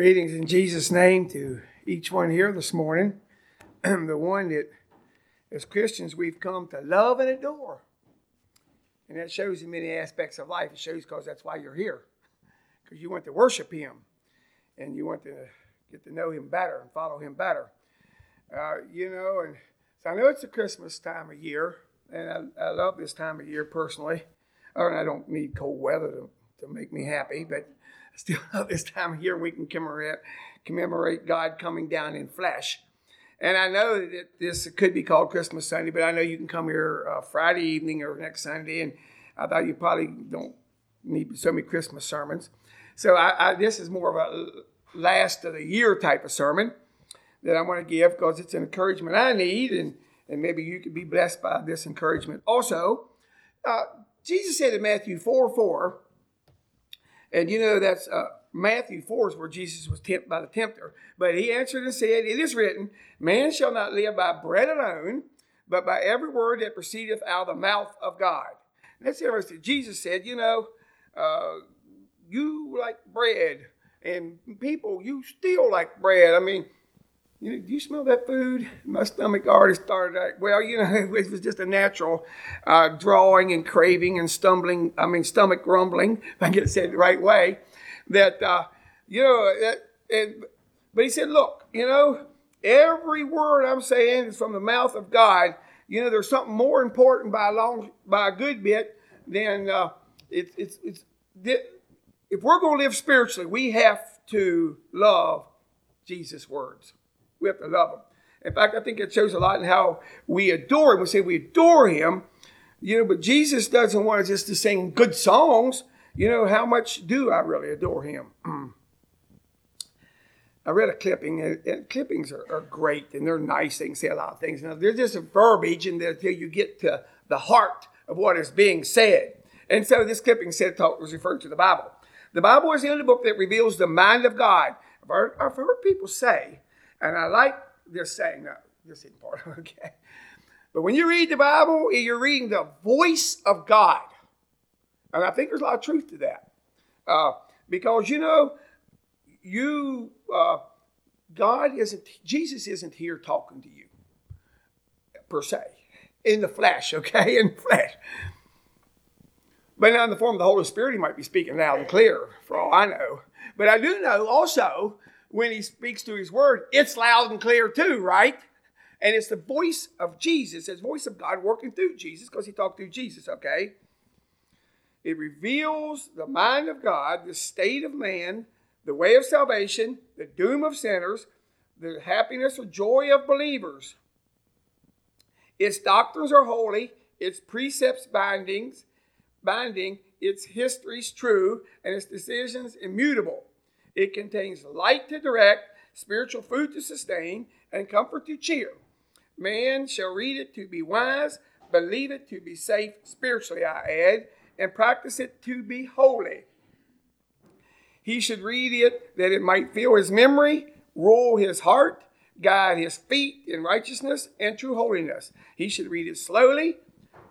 Greetings in Jesus' name to each one here this morning. the one that, as Christians, we've come to love and adore. And that shows in many aspects of life. It shows because that's why you're here, because you want to worship Him and you want to get to know Him better and follow Him better. Uh, you know, and so I know it's a Christmas time of year, and I, I love this time of year personally. I don't need cold weather to, to make me happy, but still love this time of year we can commemorate, commemorate God coming down in flesh. And I know that this could be called Christmas Sunday, but I know you can come here uh, Friday evening or next Sunday, and I thought you probably don't need so many Christmas sermons. So I, I, this is more of a last of the year type of sermon that I want to give because it's an encouragement I need, and, and maybe you could be blessed by this encouragement. Also, uh, Jesus said in Matthew 4 4, and you know that's uh, Matthew 4 is where Jesus was tempted by the tempter. But he answered and said, It is written, Man shall not live by bread alone, but by every word that proceedeth out of the mouth of God. And that's interesting. Jesus said, You know, uh, you like bread, and people, you still like bread. I mean, you know, do you smell that food? My stomach already started. Like, well, you know, it was just a natural uh, drawing and craving and stumbling. I mean, stomach grumbling, if I get it said the right way. That, uh, you know, that, and, but he said, look, you know, every word I'm saying is from the mouth of God. You know, there's something more important by a long, by a good bit than uh, it, it's, it's, if we're going to live spiritually, we have to love Jesus' words. We have to love him. In fact, I think it shows a lot in how we adore him. We say we adore him, you know, but Jesus doesn't want us just to sing good songs. You know, how much do I really adore him? I read a clipping, and, clippings are, are, great and they're nice. They can say a lot of things. Now, they're just verbiage until you get to the heart of what is being said. And so this clipping said talk was referred to the Bible. The Bible is the only book that reveals the mind of God. I've heard, I've heard people say and I like this saying, no, this isn't part, okay? But when you read the Bible, you're reading the voice of God. And I think there's a lot of truth to that. Uh, because, you know, you, uh, God isn't, Jesus isn't here talking to you, per se, in the flesh, okay? In the flesh. But now in the form of the Holy Spirit, he might be speaking loud and clear, for all I know. But I do know also when he speaks to his word, it's loud and clear too, right? And it's the voice of Jesus, it's voice of God working through Jesus because he talked through Jesus, okay? It reveals the mind of God, the state of man, the way of salvation, the doom of sinners, the happiness or joy of believers. Its doctrines are holy, its precepts bindings, binding, its histories true, and its decisions immutable. It contains light to direct, spiritual food to sustain, and comfort to cheer. Man shall read it to be wise, believe it to be safe spiritually, I add, and practice it to be holy. He should read it that it might fill his memory, rule his heart, guide his feet in righteousness and true holiness. He should read it slowly,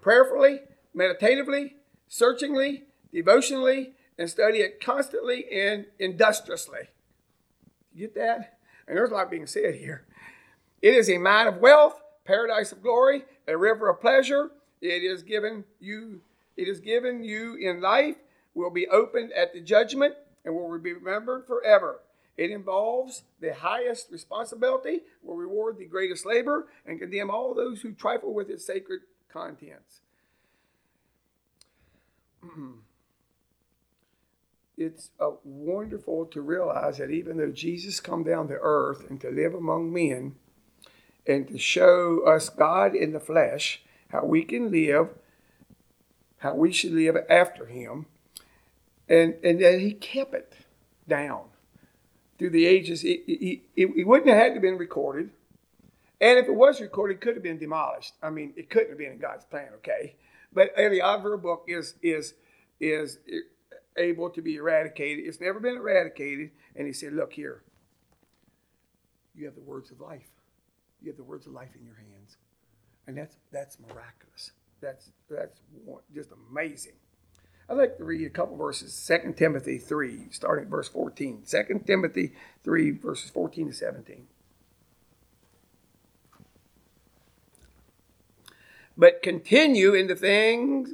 prayerfully, meditatively, searchingly, devotionally, and study it constantly and industriously. Get that? And there's a lot being said here. It is a mine of wealth, paradise of glory, a river of pleasure. It is given you, it is given you in life, will be opened at the judgment, and will be remembered forever. It involves the highest responsibility, will reward the greatest labor, and condemn all those who trifle with its sacred contents. it's uh, wonderful to realize that even though Jesus come down to earth and to live among men and to show us God in the flesh, how we can live, how we should live after him, and, and that he kept it down through the ages. It, it, it, it wouldn't have had to been recorded. And if it was recorded, it could have been demolished. I mean, it couldn't have been in God's plan, okay? But every other book is is is able to be eradicated. It's never been eradicated. And he said, Look here, you have the words of life. You have the words of life in your hands. And that's, that's miraculous. That's, that's just amazing. I'd like to read a couple verses. 2 Timothy 3, starting at verse 14. 2 Timothy 3, verses 14 to 17. But continue in the things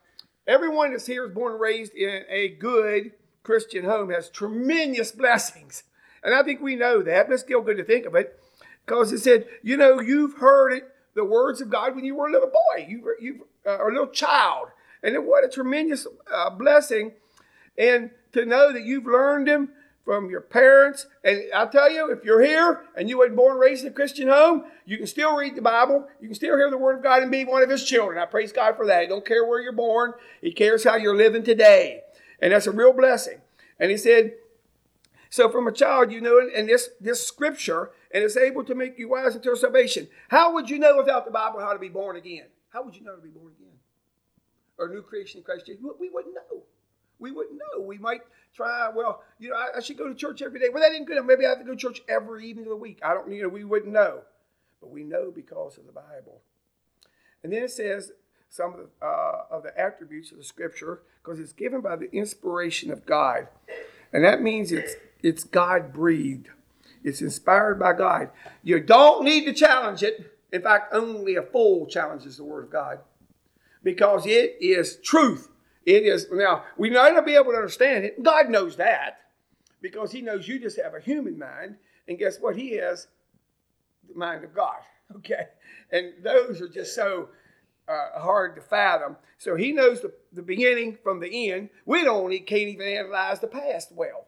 everyone that's here is born and raised in a good Christian home has tremendous blessings. And I think we know that, but it's still good to think of it. Because it said, you know, you've heard it, the words of God when you were a little boy, you were, you uh, a little child. And what a tremendous uh, blessing. And to know that you've learned them from your parents. And I'll tell you, if you're here and you weren't born raised in a Christian home, you can still read the Bible. You can still hear the Word of God and be one of His children. I praise God for that. He don't care where you're born. He cares how you're living today. And that's a real blessing. And He said, so from a child, you know, and this, this scripture, and it's able to make you wise until salvation. How would you know without the Bible how to be born again? How would you know to be born again? Or a new creation in Christ Jesus? We wouldn't know. We wouldn't know. We might try, well, you know, I, I should go to church every day. Well, that ain't good. Maybe I have to go to church every evening of the week. I don't, you know, we wouldn't know. But we know because of the Bible. And then it says some of the, uh, of the attributes of the scripture because it's given by the inspiration of God. And that means it's, it's God breathed, it's inspired by God. You don't need to challenge it. In fact, only a fool challenges the Word of God because it is truth. It is, now, we might not be able to understand it. God knows that because He knows you just have a human mind. And guess what? He has the mind of God. Okay? And those are just so uh, hard to fathom. So He knows the, the beginning from the end. We don't can't even analyze the past well.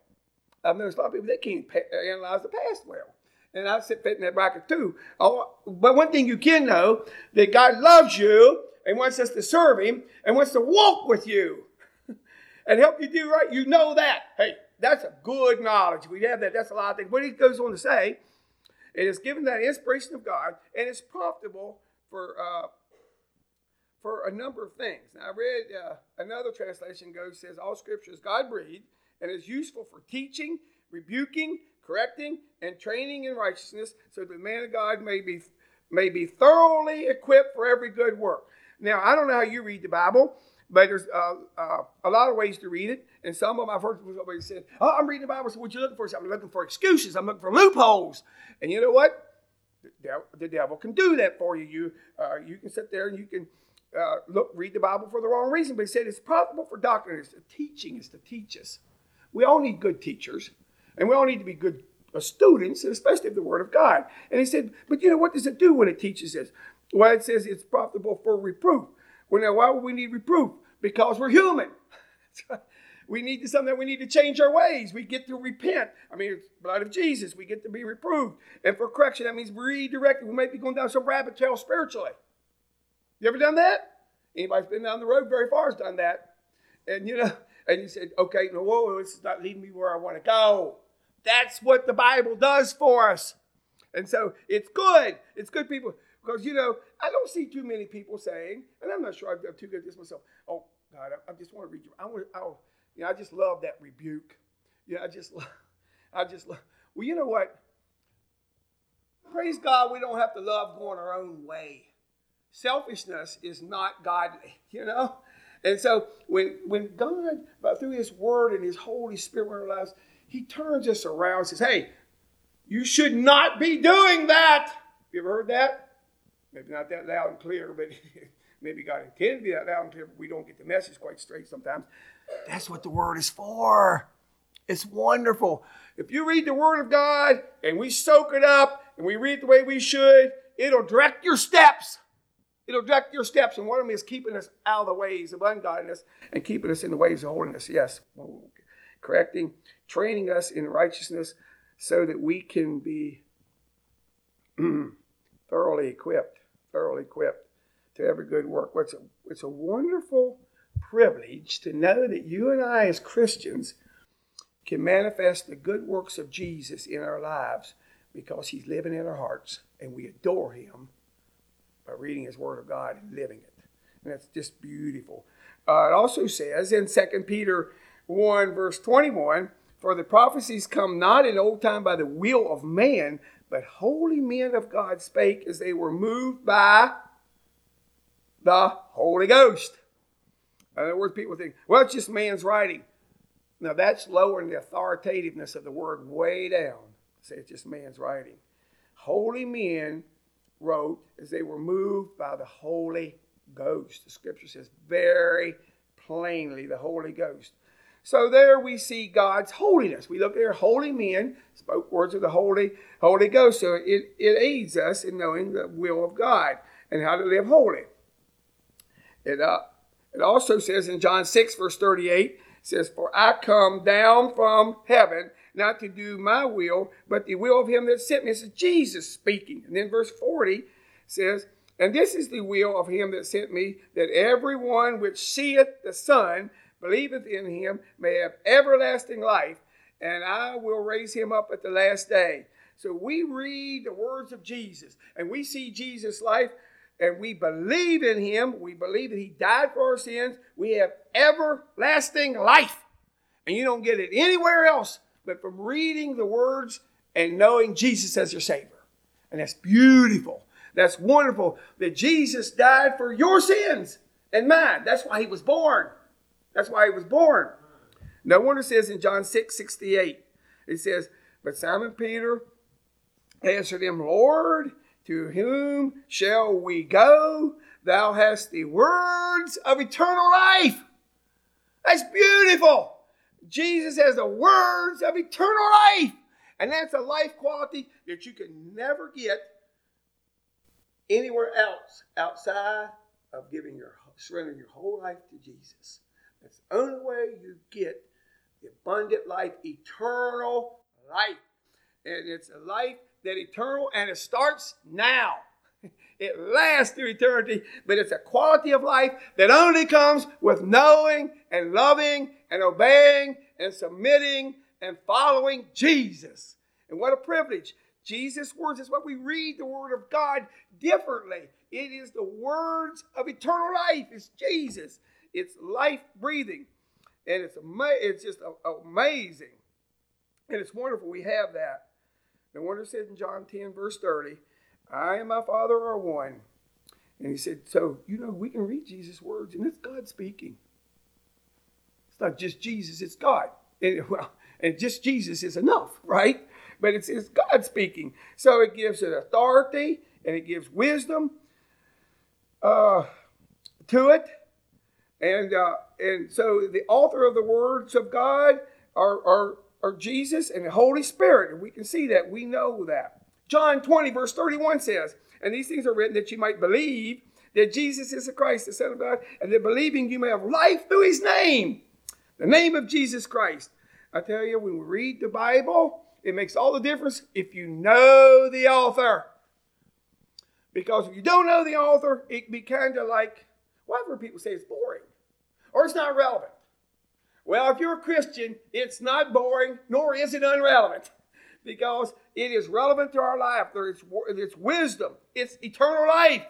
I've noticed a lot of people that can't analyze the past well. And I sit in that bracket too. Oh, but one thing you can know that God loves you and wants us to serve Him and wants to walk with you and help you do right. You know that. Hey, that's a good knowledge. We have that. That's a lot of things. But He goes on to say, it is given that inspiration of God and it's profitable for uh, for a number of things. Now, I read uh, another translation goes says all Scripture is God breathed and is useful for teaching, rebuking, correcting, and training in righteousness, so that the man of God may be may be thoroughly equipped for every good work. Now, I don't know how you read the Bible, but there's uh, uh, a lot of ways to read it. And some of my first somebody said, "Oh, I'm reading the Bible. So what you looking for?" So I'm looking for excuses. I'm looking for loopholes. And you know what? The devil, can do that for you. You uh, you can sit there and you can uh, look read the Bible for the wrong reason. But he said it's profitable for doctrine. It's the teaching. It's to teach us. We all need good teachers, and we all need to be good uh, students, especially of the Word of God. And he said, but you know, what does it do when it teaches us? Well, it says it's profitable for reproof. Well, now, why would we need reproof? Because we're human. we need something we need to change our ways. We get to repent. I mean, it's blood of Jesus. We get to be reproved. And for correction, that means redirected. We might be going down some rabbit trail spiritually. You ever done that? Anybody's been down the road very far has done that. And you know, and you said, okay, no, whoa, this is not leading me where I want to go. That's what the Bible does for us. And so it's good. It's good people. Because, you know, I don't see too many people saying, and I'm not sure I'm too good at this myself, oh, God, I, I just want to read you. I want I, oh, you know, I just love that rebuke. Yeah, I just love, I just love. Well, you know what? Praise God, we don't have to love going our own way. Selfishness is not godly, you know? And so when, when God, through His Word and His Holy Spirit in our lives, He turns us around and says, hey, you should not be doing that. You ever heard that? Maybe not that loud and clear, but maybe God intended to be that loud and clear, but we don't get the message quite straight sometimes. That's what the Word is for. It's wonderful. If you read the Word of God and we soak it up and we read the way we should, it'll direct your steps. It'll direct your steps, and one of them is keeping us out of the ways of ungodliness and keeping us in the ways of holiness. Yes, correcting, training us in righteousness so that we can be thoroughly equipped, thoroughly equipped to every good work. It's a, it's a wonderful privilege to know that you and I, as Christians, can manifest the good works of Jesus in our lives because he's living in our hearts and we adore him by reading his word of God and living it. And that's just beautiful. Uh, it also says in 2 Peter 1, verse 21 For the prophecies come not in old time by the will of man, but holy men of God spake as they were moved by the Holy Ghost. In other words, people think, well, it's just man's writing. Now, that's lowering the authoritativeness of the word way down. Say it's just man's writing. Holy men wrote as they were moved by the Holy Ghost. The scripture says very plainly the Holy Ghost. So there we see God's holiness. We look there, holy men spoke words of the Holy Holy Ghost. So it, it aids us in knowing the will of God and how to live holy. It, uh, it also says in John 6, verse 38, says, For I come down from heaven not to do my will, but the will of him that sent me. This is Jesus speaking. And then verse 40 says, And this is the will of him that sent me, that everyone which seeth the Son believeth in him may have everlasting life, and I will raise him up at the last day. So we read the words of Jesus, and we see Jesus' life, and we believe in him. We believe that he died for our sins. We have everlasting life. And you don't get it anywhere else but from reading the words and knowing Jesus as your Savior. And that's beautiful. That's wonderful that Jesus died for your sins and mine. That's why he was born. That's why he was born. No wonder says in John 6 68, it says, But Simon Peter answered him, Lord, to whom shall we go? Thou hast the words of eternal life. That's beautiful. Jesus has the words of eternal life. And that's a life quality that you can never get anywhere else outside of giving your surrendering your whole life to Jesus. That's the only way you get the abundant life, eternal life. And it's a life that eternal and it starts now. It lasts through eternity, but it's a quality of life that only comes with knowing and loving and obeying and submitting and following Jesus. And what a privilege. Jesus' words is what we read the word of God differently. It is the words of eternal life. It's Jesus. It's life breathing. And it's, ama- it's just amazing. And it's wonderful we have that. The wonder says in John 10, verse 30, I and my Father are one. And he said, So, you know, we can read Jesus' words, and it's God speaking. It's not just Jesus, it's God. And, well, and just Jesus is enough, right? But it's, it's God speaking. So it gives it authority and it gives wisdom uh, to it. And, uh, and so the author of the words of God are, are, are Jesus and the Holy Spirit. And we can see that. We know that. John 20, verse 31 says, And these things are written that you might believe that Jesus is the Christ, the Son of God, and that believing you may have life through his name. The name of Jesus Christ. I tell you, when we read the Bible, it makes all the difference if you know the author. Because if you don't know the author, it can be kind of like, why do people say it's boring or it's not relevant. Well, if you're a Christian, it's not boring, nor is it unrelevant, because it is relevant to our life. It's, it's wisdom, it's eternal life,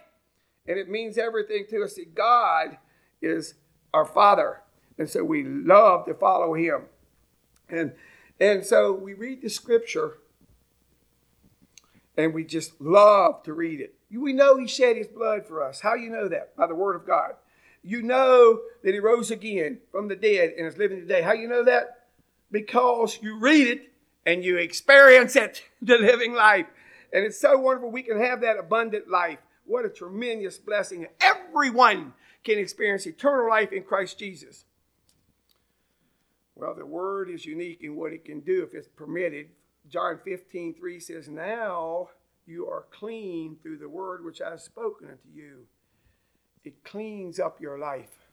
and it means everything to us that God is our Father. And so we love to follow him. And, and so we read the scripture and we just love to read it. We know he shed his blood for us. How you know that? By the word of God. You know that he rose again from the dead and is living today. How you know that? Because you read it and you experience it, the living life. And it's so wonderful we can have that abundant life. What a tremendous blessing. Everyone can experience eternal life in Christ Jesus. Well, the word is unique in what it can do if it's permitted. John 15, 3 says, Now you are clean through the word which I have spoken unto you. It cleans up your life.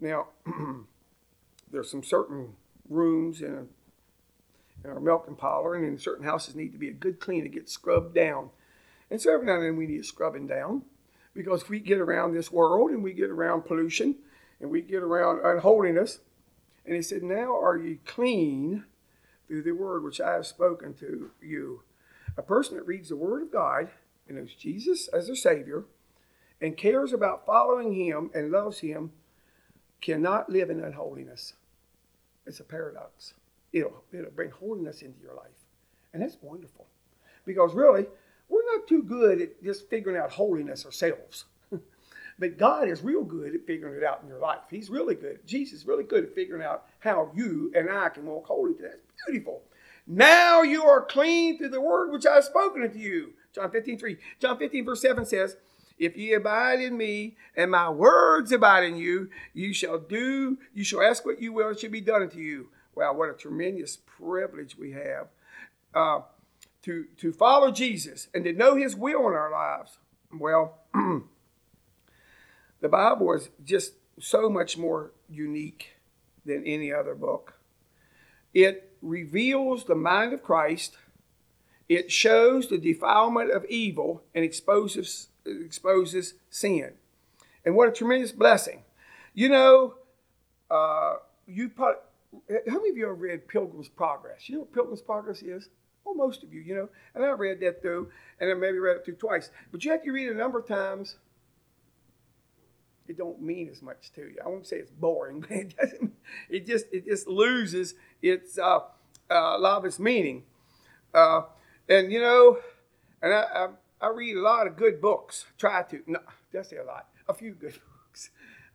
Now, there's some certain rooms in, a, in our milk and parlor, and in certain houses need to be a good clean to get scrubbed down. And so every now and then we need scrubbing down because we get around this world and we get around pollution and we get around unholiness And he said, Now are ye clean through the word which I have spoken to you. A person that reads the word of God and knows Jesus as their Savior and cares about following Him and loves Him cannot live in unholiness. It's a paradox. It'll, it'll bring holiness into your life. And that's wonderful. Because really, we're not too good at just figuring out holiness ourselves. but God is real good at figuring it out in your life. He's really good. Jesus is really good at figuring out how you and I can walk holy. That's beautiful. Now you are clean through the word which I have spoken unto you. John 15, 3. John 15, verse 7 says, If ye abide in me, and my words abide in you, you shall do, you shall ask what you will, and it shall be done unto you. Wow, what a tremendous privilege we have. Uh, to, to follow Jesus and to know his will in our lives. Well, the Bible is just so much more unique than any other book. It reveals the mind of Christ, it shows the defilement of evil, and exposes, exposes sin. And what a tremendous blessing. You know, uh, you put, how many of you have read Pilgrim's Progress? You know what Pilgrim's Progress is? Well, most of you, you know. And I read that through, and I maybe read it through twice. But you have to read it a number of times. It don't mean as much to you. I won't say it's boring, but it doesn't. It just it just loses its uh, uh, a lot of its meaning. Uh, and you know, and I, I, I read a lot of good books. Try to no, that's a lot. A few good books.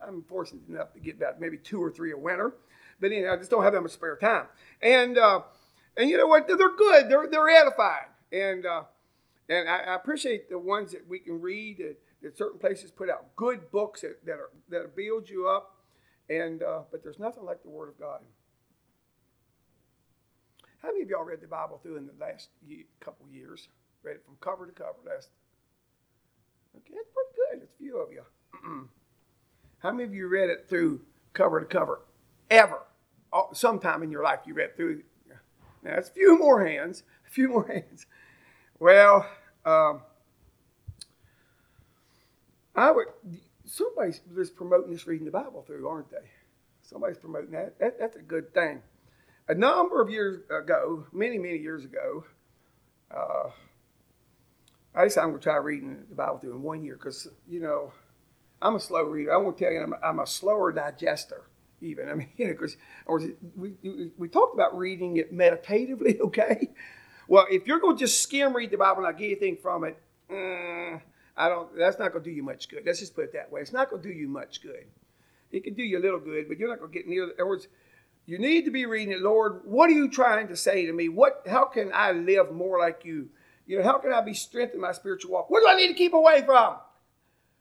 I'm fortunate enough to get about maybe two or three a winter, but anyway, I just don't have that much spare time. And uh, and you know what? They're good. They're they're edifying. And uh, and I, I, appreciate the ones that we can read that, that, certain places put out good books that, that are that build you up. And uh, but there's nothing like the Word of God. How many of y'all read the Bible through in the last year, couple years? Read it from cover to cover. Last. Okay, that's pretty good. It's a few of you. How many of you read it through cover to cover? Ever? Oh, sometime in your life you read through now, it's a few more hands, a few more hands. Well, um, I would, somebody's just promoting this reading the Bible through, aren't they? Somebody's promoting that. that. That's a good thing. A number of years ago, many, many years ago, uh, I decided I'm going to try reading the Bible through in one year because, you know, I'm a slow reader. I want to tell you, I'm, I'm a slower digester even. I mean, you know, because we, we talked about reading it meditatively, okay? Well, if you're going to just skim read the Bible and not get anything from it, uh, I don't. That's not going to do you much good. Let's just put it that way. It's not going to do you much good. It can do you a little good, but you're not going to get near. In other words, you need to be reading it. Lord, what are you trying to say to me? What? How can I live more like you? You know, how can I be strengthened in my spiritual walk? What do I need to keep away from?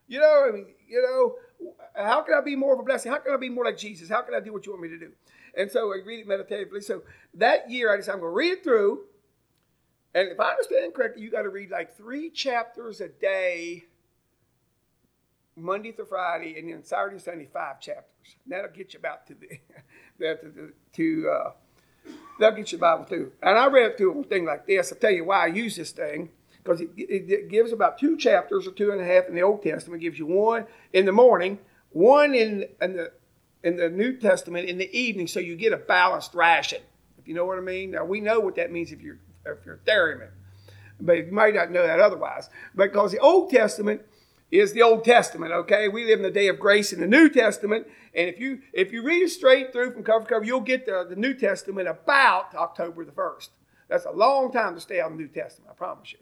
You know, I mean, you know, how can I be more of a blessing? How can I be more like Jesus? How can I do what you want me to do? And so I read it meditatively. So that year I decided I'm going to read it through. And if I understand correctly, you got to read like three chapters a day, Monday through Friday, and then Saturday Sunday, five chapters. And that'll get you about to the, to, to uh, that'll get you the Bible too. And I read through a thing like this. I'll tell you why I use this thing because it, it, it, gives about two chapters or two and a half in the Old Testament. It gives you one in the morning, one in, in the in the New Testament in the evening, so you get a balanced ration. If you know what I mean. Now we know what that means if you're if you're a dairyman, but you might not know that otherwise. Because the Old Testament is the Old Testament. Okay, we live in the day of grace in the New Testament, and if you if you read it straight through from cover to cover, you'll get the, the New Testament about October the first. That's a long time to stay on the New Testament. I promise you.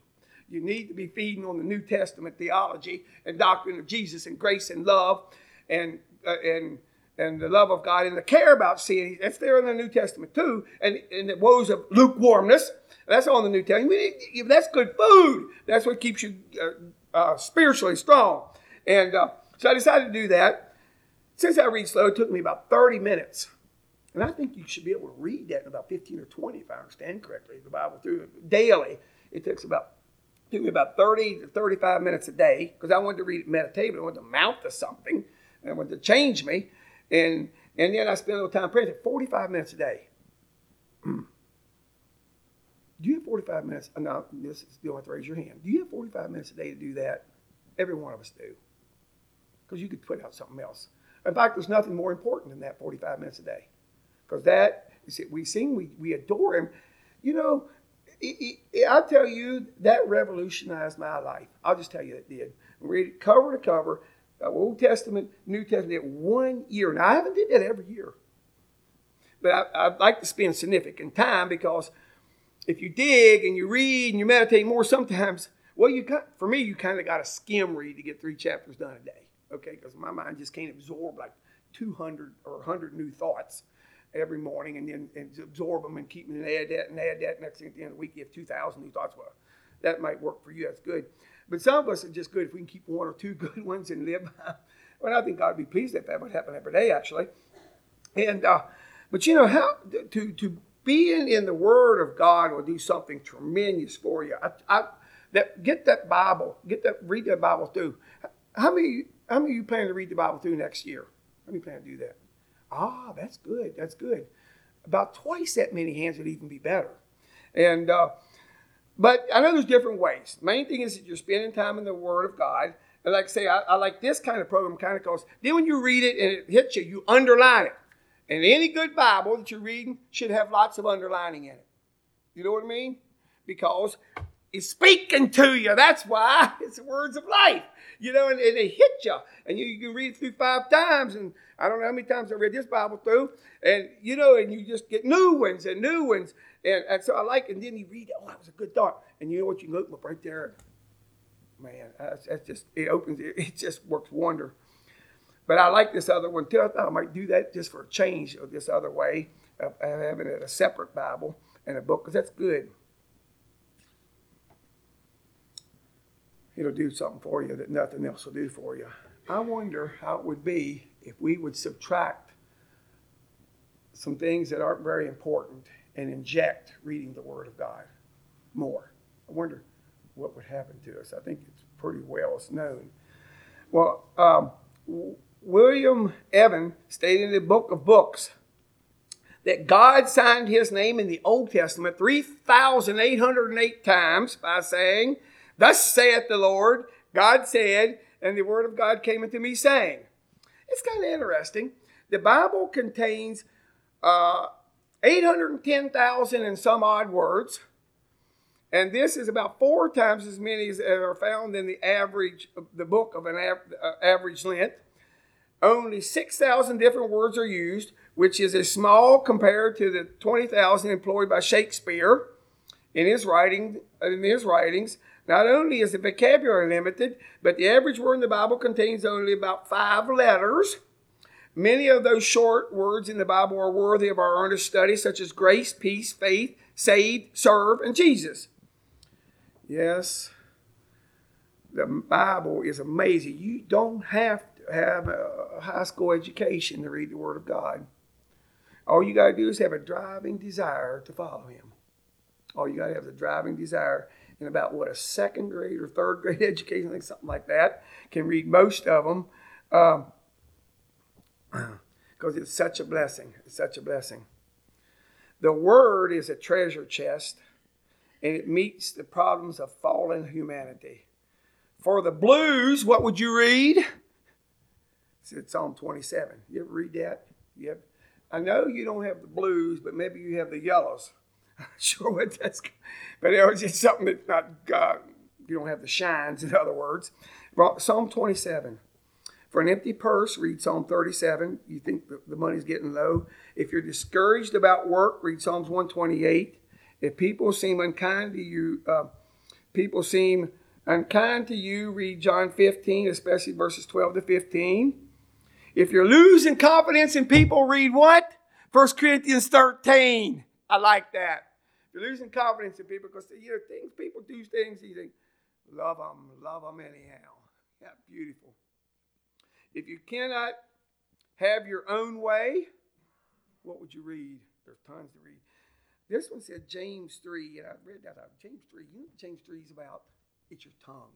You need to be feeding on the New Testament theology and doctrine of Jesus and grace and love and uh, and and the love of God and the care about sin. That's there in the New Testament too. And, and the woes of lukewarmness. That's on the New Testament. That's good food. That's what keeps you uh, uh, spiritually strong. And uh, so I decided to do that. Since I read slow, it took me about 30 minutes. And I think you should be able to read that in about 15 or 20, if I understand correctly, the Bible through daily. It takes about took me about 30 to 35 minutes a day because I wanted to read it meditatively. I wanted to mount to something. And I wanted to change me. And and then I spent a little time praying. 45 minutes a day. Do you have 45 minutes? Uh, no, this is, you don't have to raise your hand. Do you have 45 minutes a day to do that? Every one of us do. Because you could put out something else. In fact, there's nothing more important than that 45 minutes a day. because that we sing, we, we adore Him. You know, it, it, I'll tell you that revolutionized my life. I'll just tell you it did. Read it cover to cover, uh, Old Testament, New Testament, one year. Now I haven't did that every year, but I, I'd like to spend significant time because if you dig and you read and you meditate more, sometimes, well, you got, for me, you kind of got to skim read to get three chapters done a day, okay? Because my mind just can't absorb like 200 or 100 new thoughts every morning and then and absorb them and keep them and add that and add that. Next thing at the end of the week, you have 2,000 new thoughts. Well, that might work for you. That's good. But some of us are just good if we can keep one or two good ones and live. well, I think God would be pleased if that would happen every day, actually. And uh, but you know how to to being in the Word of God will do something tremendous for you. I, I, that get that Bible, get that read that Bible through. How many how many of you plan to read the Bible through next year? How many plan to do that? Ah, that's good. That's good. About twice that many hands would even be better. And uh, but I know there's different ways. Main thing is that you're spending time in the Word of God. And like I say, I, I like this kind of program kind of because then when you read it and it hits you, you underline it. And any good Bible that you're reading should have lots of underlining in it. You know what I mean? Because it's speaking to you. That's why it's the words of life. You know, and, and they hit you. And you, you, can read it through five times. And I don't know how many times I read this Bible through. And, you know, and you just get new ones and new ones. And, and so I like, and then you read, oh, that was a good thought. And you know what? You can open up right there. Man, that's, that's just, it opens, it, it just works wonder. But I like this other one too. I thought I might do that just for a change of this other way of having it a separate Bible and a book because that's good. It'll do something for you that nothing else will do for you. I wonder how it would be if we would subtract some things that aren't very important and inject reading the Word of God more. I wonder what would happen to us. I think it's pretty well known. Well, um, William Evan stated in the book of books that God signed his name in the Old Testament 3,808 times by saying, Thus saith the Lord, God said, and the word of God came unto me saying. It's kind of interesting. The Bible contains uh, 810,000 and some odd words, and this is about four times as many as are found in the average, the book of an av- uh, average length. Only 6,000 different words are used, which is a small compared to the 20,000 employed by Shakespeare in his writing in his writings. Not only is the vocabulary limited, but the average word in the Bible contains only about five letters. Many of those short words in the Bible are worthy of our earnest study, such as grace, peace, faith, saved, serve, and Jesus. Yes, the Bible is amazing. You don't have have a high school education to read the Word of God. All you got to do is have a driving desire to follow Him. All you got to have is a driving desire. And about what a second grade or third grade education, I think something like that, can read most of them because um, it's such a blessing. It's such a blessing. The Word is a treasure chest, and it meets the problems of fallen humanity. For the blues, what would you read? It's Psalm 27. You ever read that? Have, I know you don't have the blues, but maybe you have the yellows. I'm not sure what that's, but it was just something that's not, uh, you don't have the shines, in other words. Psalm 27. For an empty purse, read Psalm 37. You think the money's getting low. If you're discouraged about work, read Psalms 128. If people seem unkind to you, uh, people seem unkind to you, read John 15, especially verses 12 to 15. If you're losing confidence in people, read what? 1 Corinthians 13. I like that. If you're losing confidence in people because you know things people do things you think, love them, love them anyhow. Yeah, beautiful. If you cannot have your own way, what would you read? There's tons to read. This one said James 3, and I read that out. James 3, you know James 3 is about? It's your tongue.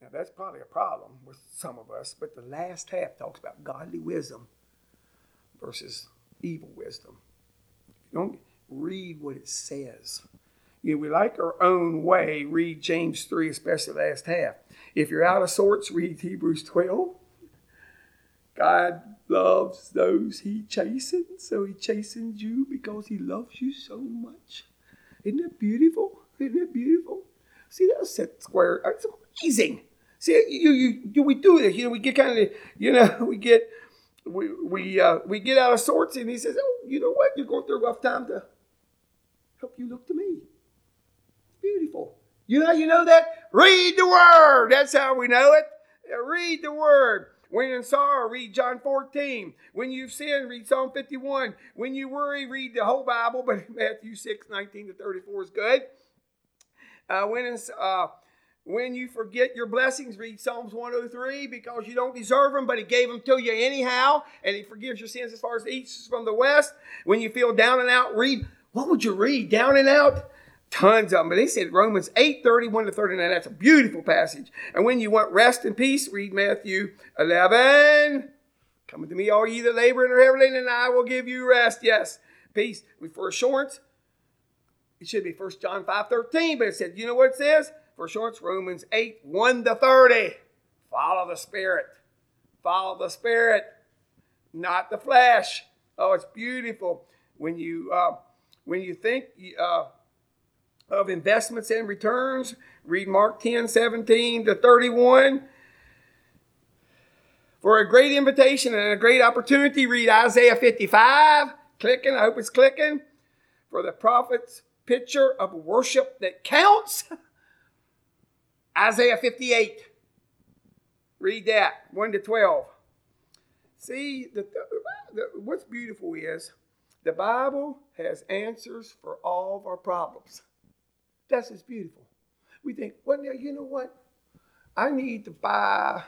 Now, that's probably a problem with some of us, but the last half talks about godly wisdom versus evil wisdom. Don't read what it says. You know, we like our own way, read James 3, especially the last half. If you're out of sorts, read Hebrews 12. God loves those he chastens, so he chastens you because he loves you so much. Isn't that beautiful? Isn't that beautiful? See, that's set square. It's amazing. See, you, you, you, we do this. You know, we get kind of, you know, we get, we, we, uh, we get out of sorts, and he says, "Oh, you know what? You're going through a rough time to help you look to me." Beautiful. You know how you know that? Read the word. That's how we know it. Read the word. When in sorrow, read John 14. When you've sinned, read Psalm 51. When you worry, read the whole Bible, but Matthew 6, 19 to 34 is good. Uh, when, in, uh, when you forget your blessings, read Psalms 103 because you don't deserve them, but He gave them to you anyhow, and He forgives your sins as far as the east is from the west. When you feel down and out, read. What would you read? Down and out? Tons of them. But they said Romans 8, 31 to 39. That's a beautiful passage. And when you want rest and peace, read Matthew 11. Come to me, all ye that labor and are heavy laden, and I will give you rest. Yes, peace. For assurance, it should be 1 John 5, 13, but it said, you know what it says? For assurance, Romans 8, 1 to 30. Follow the Spirit. Follow the Spirit, not the flesh. Oh, it's beautiful. When you, uh, when you think, uh, of investments and returns. Read Mark 10 17 to 31. For a great invitation and a great opportunity, read Isaiah 55. Clicking, I hope it's clicking. For the prophet's picture of worship that counts, Isaiah 58. Read that, 1 to 12. See, the, the, what's beautiful is the Bible has answers for all of our problems. That's just beautiful. We think, well, you know what? I need to buy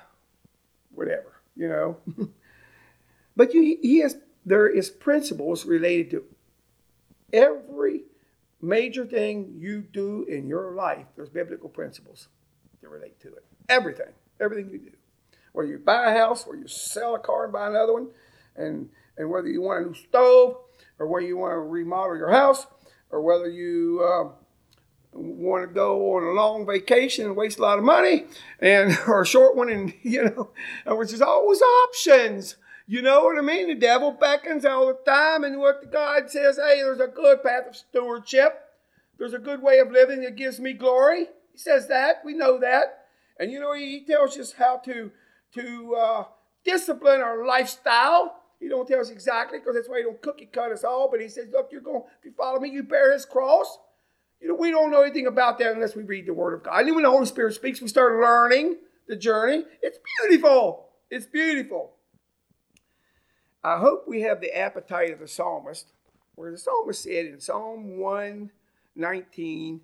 whatever, you know. but you, he has, there is principles related to every major thing you do in your life. There's biblical principles that relate to it. Everything, everything you do. Whether you buy a house, or you sell a car and buy another one, and and whether you want a new stove, or whether you want to remodel your house, or whether you uh, want to go on a long vacation and waste a lot of money and or a short one and you know which is always options you know what i mean the devil beckons all the time and what god says hey there's a good path of stewardship there's a good way of living that gives me glory says that we know that and you know he tells us how to to uh, discipline our lifestyle he don't tell us exactly because that's why he don't cookie cut us all but he says look you're going if you follow me you bear his cross you know, we don't know anything about that unless we read the Word of God. And when the Holy Spirit speaks, we start learning the journey. It's beautiful. It's beautiful. I hope we have the appetite of the psalmist, where the psalmist said in Psalm 119,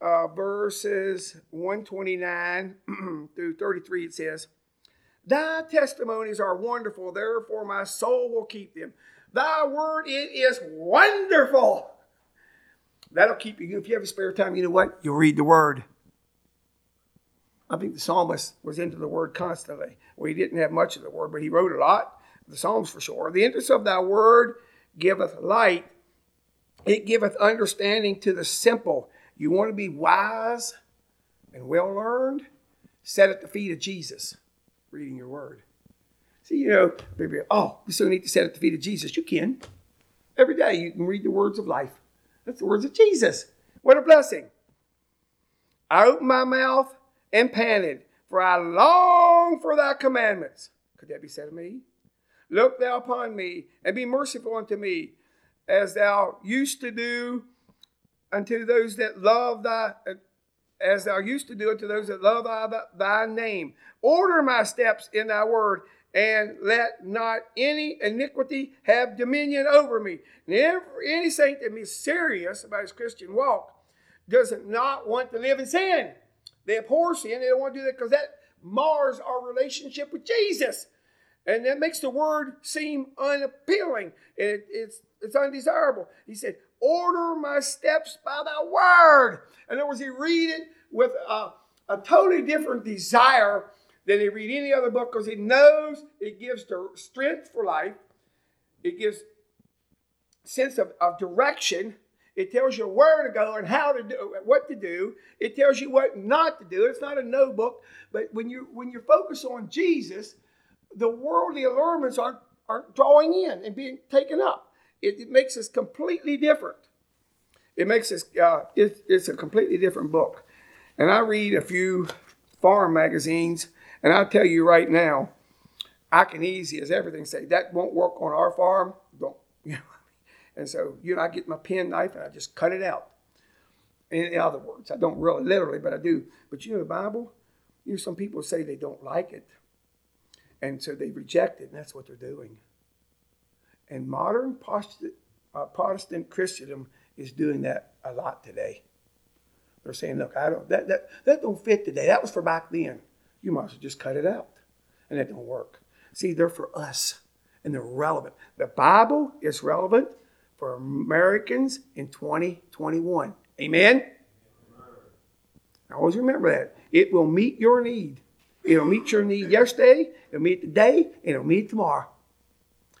uh, verses 129 through 33, it says, Thy testimonies are wonderful, therefore my soul will keep them. Thy word, it is wonderful. That'll keep you. If you have a spare time, you know what? You'll read the word. I think the psalmist was into the word constantly. Well, he didn't have much of the word, but he wrote a lot. The Psalms for sure. The interest of thy word giveth light, it giveth understanding to the simple. You want to be wise and well learned? Set at the feet of Jesus, reading your word. See, you know, maybe, oh, we still need to set at the feet of Jesus. You can. Every day you can read the words of life. That's the words of Jesus. What a blessing. I opened my mouth and panted, for I long for thy commandments. Could that be said of me? Look thou upon me and be merciful unto me, as thou used to do unto those that love thy uh, as thou used to do unto those that love thy, thy name. Order my steps in thy word, and let not any iniquity have dominion over me. And every, any saint that is serious about his Christian walk does not want to live in sin. They abhor sin. They don't want to do that because that mars our relationship with Jesus. And that makes the word seem unappealing. And it, it's, it's undesirable. He said, Order my steps by thy word. In other words, he read it with a, a totally different desire than he read any other book because he knows it gives the strength for life. It gives sense of, of direction. It tells you where to go and how to do what to do. It tells you what not to do. It's not a no book, but when you when you focus on Jesus, the worldly allurements aren't, aren't drawing in and being taken up. It, it makes us completely different. It makes us, uh, it, it's a completely different book. And I read a few farm magazines, and I'll tell you right now, I can easy as everything say that won't work on our farm. Don't you know? And so you know, I get my pen knife and I just cut it out. In other words, I don't really literally, but I do. But you know, the Bible, you know, some people say they don't like it, and so they reject it, and that's what they're doing. And modern Protestant, uh, Protestant Christendom is doing that a lot today. They're saying, "Look, I don't that that that don't fit today. That was for back then. You might as well just cut it out," and that don't work. See, they're for us, and they're relevant. The Bible is relevant for Americans in 2021. Amen? Always remember that. It will meet your need. It'll meet your need yesterday, it'll meet today, and it'll meet tomorrow.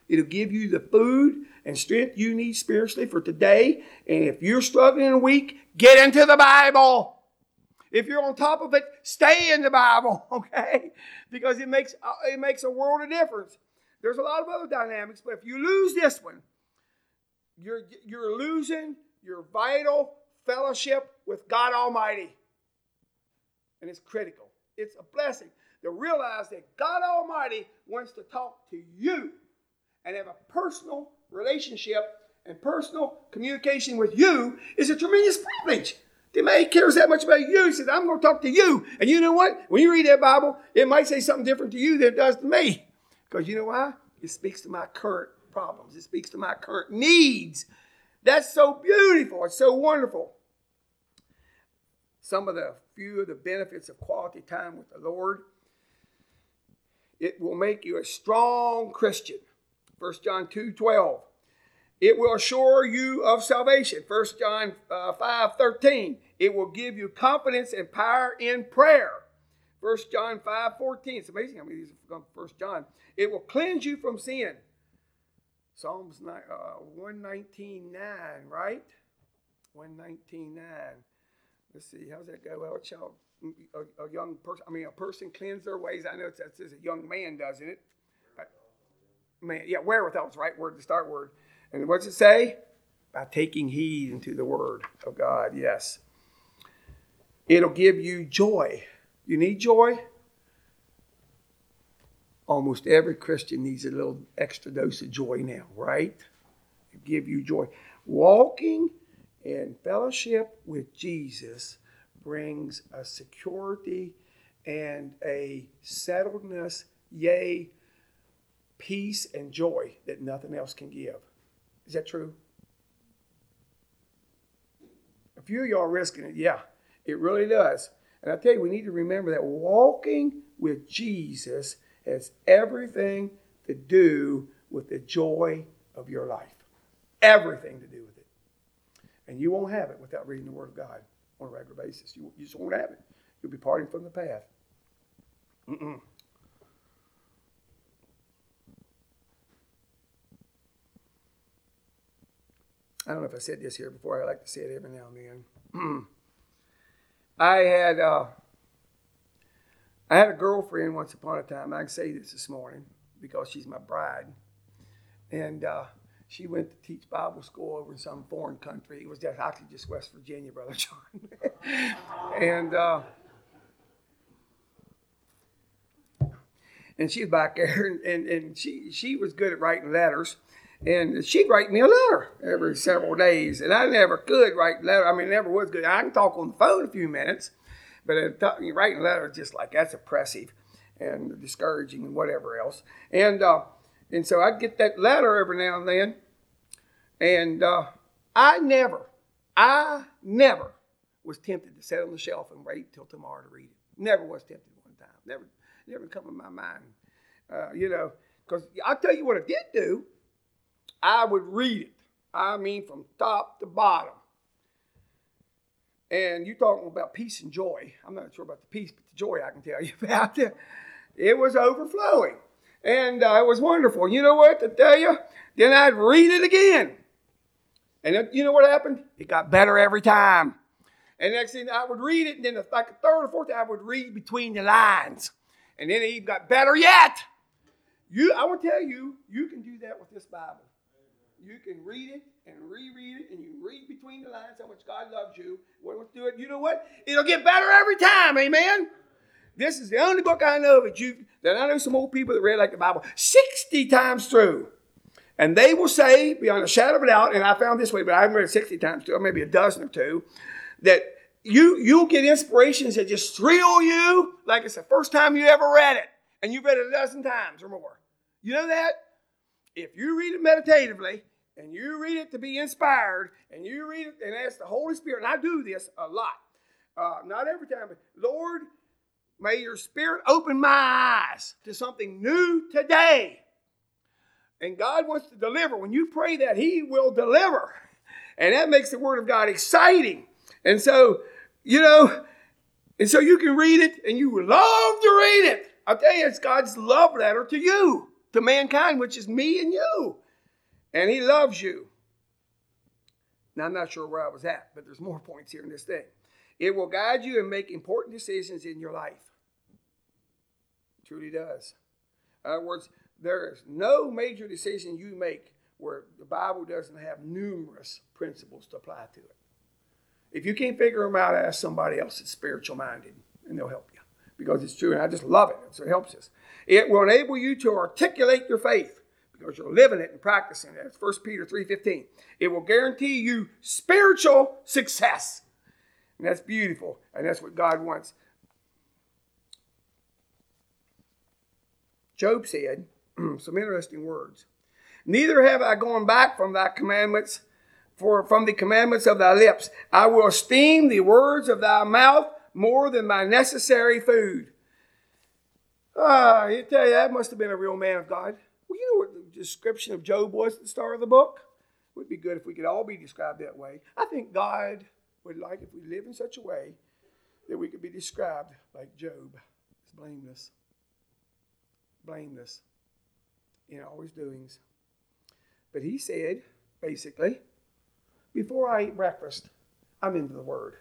It'll give you the food and strength you need spiritually for today. And if you're struggling in a week, get into the Bible. If you're on top of it, stay in the Bible, okay? Because it makes uh, it makes a world of difference. There's a lot of other dynamics, but if you lose this one, you're you're losing your vital fellowship with God Almighty. And it's critical. It's a blessing to realize that God Almighty wants to talk to you and have a personal relationship and personal communication with you is a tremendous privilege. The man cares that much about you. He says, I'm going to talk to you. And you know what? When you read that Bible, it might say something different to you than it does to me. Because you know why? It speaks to my current problems, it speaks to my current needs. That's so beautiful. It's so wonderful. Some of the few of the benefits of quality time with the Lord. It will make you a strong Christian. 1 John 2 12. It will assure you of salvation. 1 John uh, 5 13. It will give you confidence and power in prayer. 1 John 5 14. It's amazing how many these from 1 John. It will cleanse you from sin. Psalms uh, 119 9, right? 119 9. Let's see, how's that go? Well, child, a, a young person, I mean, a person cleanse their ways. I know it's, says a young man, doesn't it? Man, yeah, wherewithal is the right word, to start word. And what's it say? By taking heed into the word of God, yes. It'll give you joy. You need joy? Almost every Christian needs a little extra dose of joy now, right? It'll give you joy. Walking in fellowship with Jesus brings a security and a settledness, yea, peace and joy that nothing else can give. Is that true? A few of y'all are risking it. Yeah, it really does. And I tell you, we need to remember that walking with Jesus has everything to do with the joy of your life. Everything to do with it. And you won't have it without reading the Word of God on a regular basis. You, you just won't have it. You'll be parting from the path. Mm-mm. I don't know if I said this here before. I like to say it every now and then. I had uh, I had a girlfriend once upon a time. I can say this this morning because she's my bride, and uh, she went to teach Bible school over in some foreign country. It was just actually just West Virginia, Brother John. and uh, and she's back there, and, and, and she she was good at writing letters. And she'd write me a letter every several days, and I never could write letter. I mean, never was good. I can talk on the phone a few minutes, but writing letters just like that's oppressive and discouraging and whatever else. And uh, and so I'd get that letter every now and then. And uh, I never, I never was tempted to sit on the shelf and wait till tomorrow to read it. Never was tempted one time. Never, never come in my mind. Uh, you know, because I'll tell you what I did do. I would read it. I mean, from top to bottom. And you're talking about peace and joy. I'm not sure about the peace, but the joy I can tell you about. It It was overflowing. And uh, it was wonderful. You know what to tell you? Then I'd read it again. And you know what happened? It got better every time. And next thing I would read it, and then like a third or fourth time I would read between the lines. And then it even got better yet. You, I to tell you, you can do that with this Bible. You can read it and reread it, and you read between the lines how much God loves you. What do it? You know what? It'll get better every time. Amen. This is the only book I know that you that I know some old people that read like the Bible sixty times through, and they will say beyond a shadow of a doubt. And I found this way, but I haven't read it sixty times through, or maybe a dozen or two, that you you'll get inspirations that just thrill you like it's the first time you ever read it, and you've read it a dozen times or more. You know that? If you read it meditatively and you read it to be inspired and you read it and ask the Holy Spirit, and I do this a lot, uh, not every time, but Lord, may your Spirit open my eyes to something new today. And God wants to deliver. When you pray that, He will deliver. And that makes the Word of God exciting. And so, you know, and so you can read it and you love to read it. I'll tell you, it's God's love letter to you to mankind, which is me and you. And he loves you. Now, I'm not sure where I was at, but there's more points here in this thing. It will guide you and make important decisions in your life. It truly does. In other words, there is no major decision you make where the Bible doesn't have numerous principles to apply to it. If you can't figure them out, ask somebody else that's spiritual minded, and they'll help you because it's true. And I just love it. So it helps us. It will enable you to articulate your faith because you're living it and practicing it. It's 1 Peter 3.15. It will guarantee you spiritual success. And that's beautiful. And that's what God wants. Job said some interesting words. Neither have I gone back from thy commandments, for from the commandments of thy lips. I will esteem the words of thy mouth more than my necessary food. Ah, you tell you, that must have been a real man of God. Well, you know what the description of Job was at the start of the book? It would be good if we could all be described that way. I think God would like if we live in such a way that we could be described like Job, as blameless. Blameless in all his doings. But he said, basically, before I eat breakfast, I'm into the Word.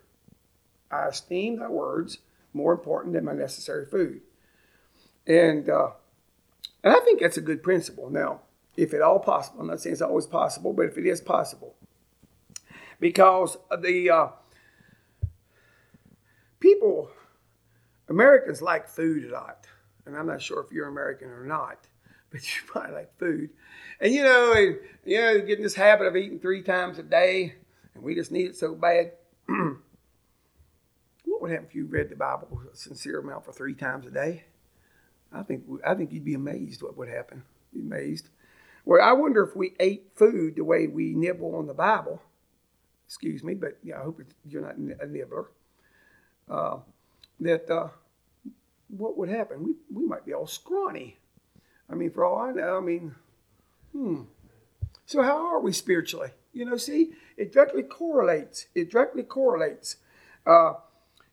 I esteem thy words more important than my necessary food. And uh, and I think that's a good principle. Now, if at all possible, I'm not saying it's always possible, but if it is possible, because the uh, people, Americans like food a lot, and I'm not sure if you're American or not, but you probably like food, and you know, and, you know, getting this habit of eating three times a day, and we just need it so bad. what would happen if you read the Bible a sincere amount for three times a day? I think I think you'd be amazed what would happen. Be amazed. Well, I wonder if we ate food the way we nibble on the Bible. Excuse me, but yeah, I hope you're not a nibbler. Uh, that uh, what would happen? We we might be all scrawny. I mean, for all I know, I mean, hmm. So how are we spiritually? You know, see, it directly correlates. It directly correlates. Uh,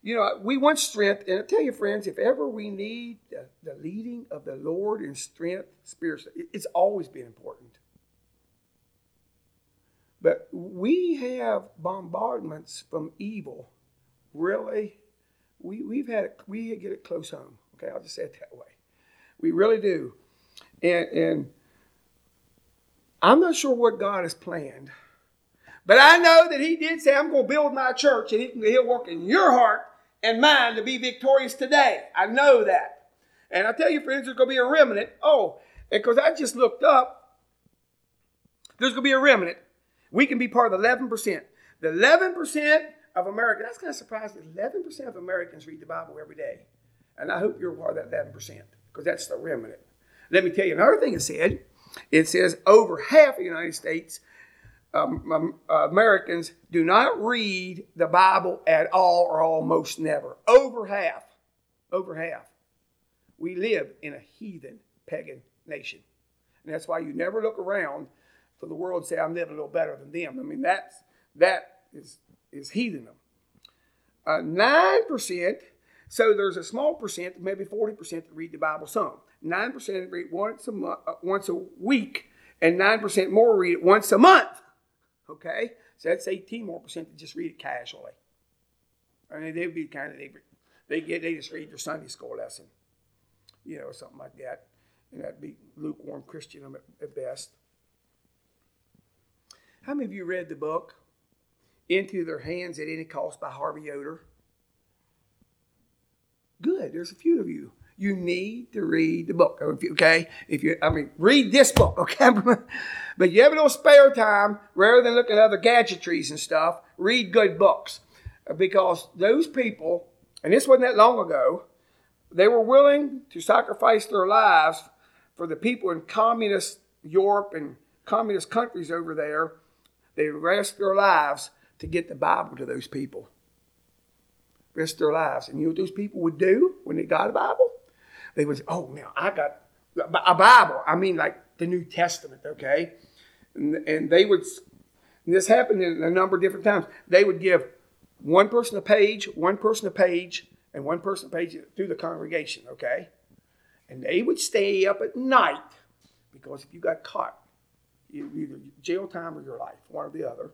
you know, we want strength. And I tell you, friends, if ever we need the, the leading of the Lord in strength spiritually, it's always been important. But we have bombardments from evil. Really, we, we've had it, we get it close home. Okay, I'll just say it that way. We really do. And, and I'm not sure what God has planned. But I know that He did say, I'm going to build my church and He'll work in your heart and mine to be victorious today. I know that. And I tell you, friends, there's going to be a remnant. Oh, because I just looked up, there's going to be a remnant. We can be part of the 11%. The 11% of Americans, that's kind of surprising. 11% of Americans read the Bible every day. And I hope you're part of that 11% because that's the remnant. Let me tell you another thing it said. It says over half of the United States um, um, uh, Americans do not read the Bible at all or almost never. Over half. Over half. We live in a heathen, pagan nation. And that's why you never look around for the world and say, I'm living a little better than them. I mean, that's, that is, is heathendom. Uh, 9%, so there's a small percent, maybe 40% that read the Bible some. 9% read once a, month, uh, once a week, and 9% more read it once a month. Okay? So that's 18 more percent that just read it casually. I mean, they'd be kind of, they, they, get, they just read their Sunday school lesson, you know, or something like that. and that'd be lukewarm Christian at best. How many of you read the book Into Their Hands at Any Cost by Harvey Yoder? Good, there's a few of you. You need to read the book, okay? If you, I mean, read this book, okay? but you have a little spare time, rather than looking at other gadgetries and stuff, read good books. Because those people, and this wasn't that long ago, they were willing to sacrifice their lives for the people in communist Europe and communist countries over there. They risked their lives to get the Bible to those people. Risk their lives. And you know what those people would do when they got a Bible? They would say, oh, now I got a Bible. I mean, like the New Testament, okay? And, and they would, and this happened in a number of different times. They would give one person a page, one person a page, and one person pays it through the congregation, okay? And they would stay up at night because if you got caught, you either jail time or your life, one or the other.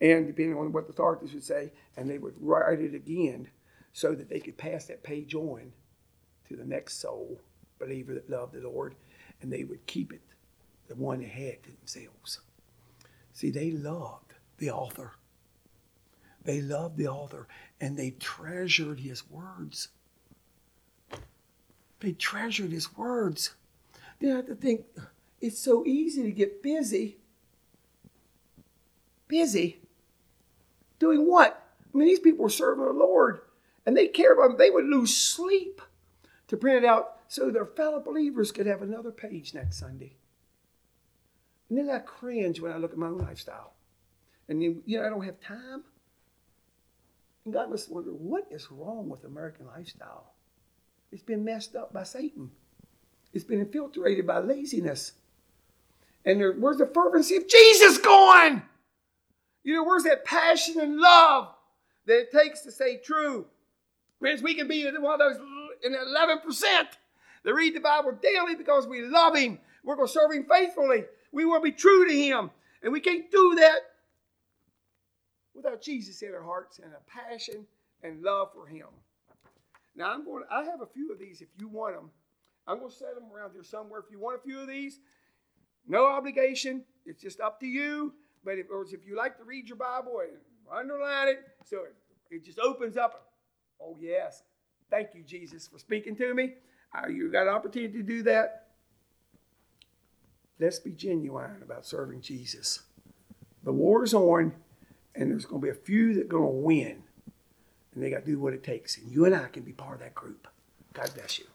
And depending on what the authorities would say, and they would write it again so that they could pass that page on to the next soul, believer that loved the Lord, and they would keep it, the one they had to themselves. See, they loved the author. They loved the author and they treasured his words. They treasured his words. They have to think it's so easy to get busy. Busy? Doing what? I mean, these people were serving the Lord and they cared about them. They would lose sleep to print it out so their fellow believers could have another page next Sunday. And then I cringe when I look at my own lifestyle. And then, you know, I don't have time. And God must wonder, what is wrong with American lifestyle? It's been messed up by Satan. It's been infiltrated by laziness. And there, where's the fervency of Jesus going? You know, where's that passion and love that it takes to say true? Friends, we can be one of those in 11% that read the Bible daily because we love Him. We're going to serve Him faithfully. We to be true to Him. And we can't do that without Jesus in our hearts and a passion and love for Him. Now I'm going. To, I have a few of these. If you want them, I'm going to set them around here somewhere. If you want a few of these, no obligation. It's just up to you. But if, or if you like to read your Bible and underline it, so it, it just opens up. Oh yes, thank you, Jesus, for speaking to me. Uh, you got an opportunity to do that. Let's be genuine about serving Jesus. The war's on and there's going to be a few that are going to win. And they got to do what it takes. And you and I can be part of that group. God bless you.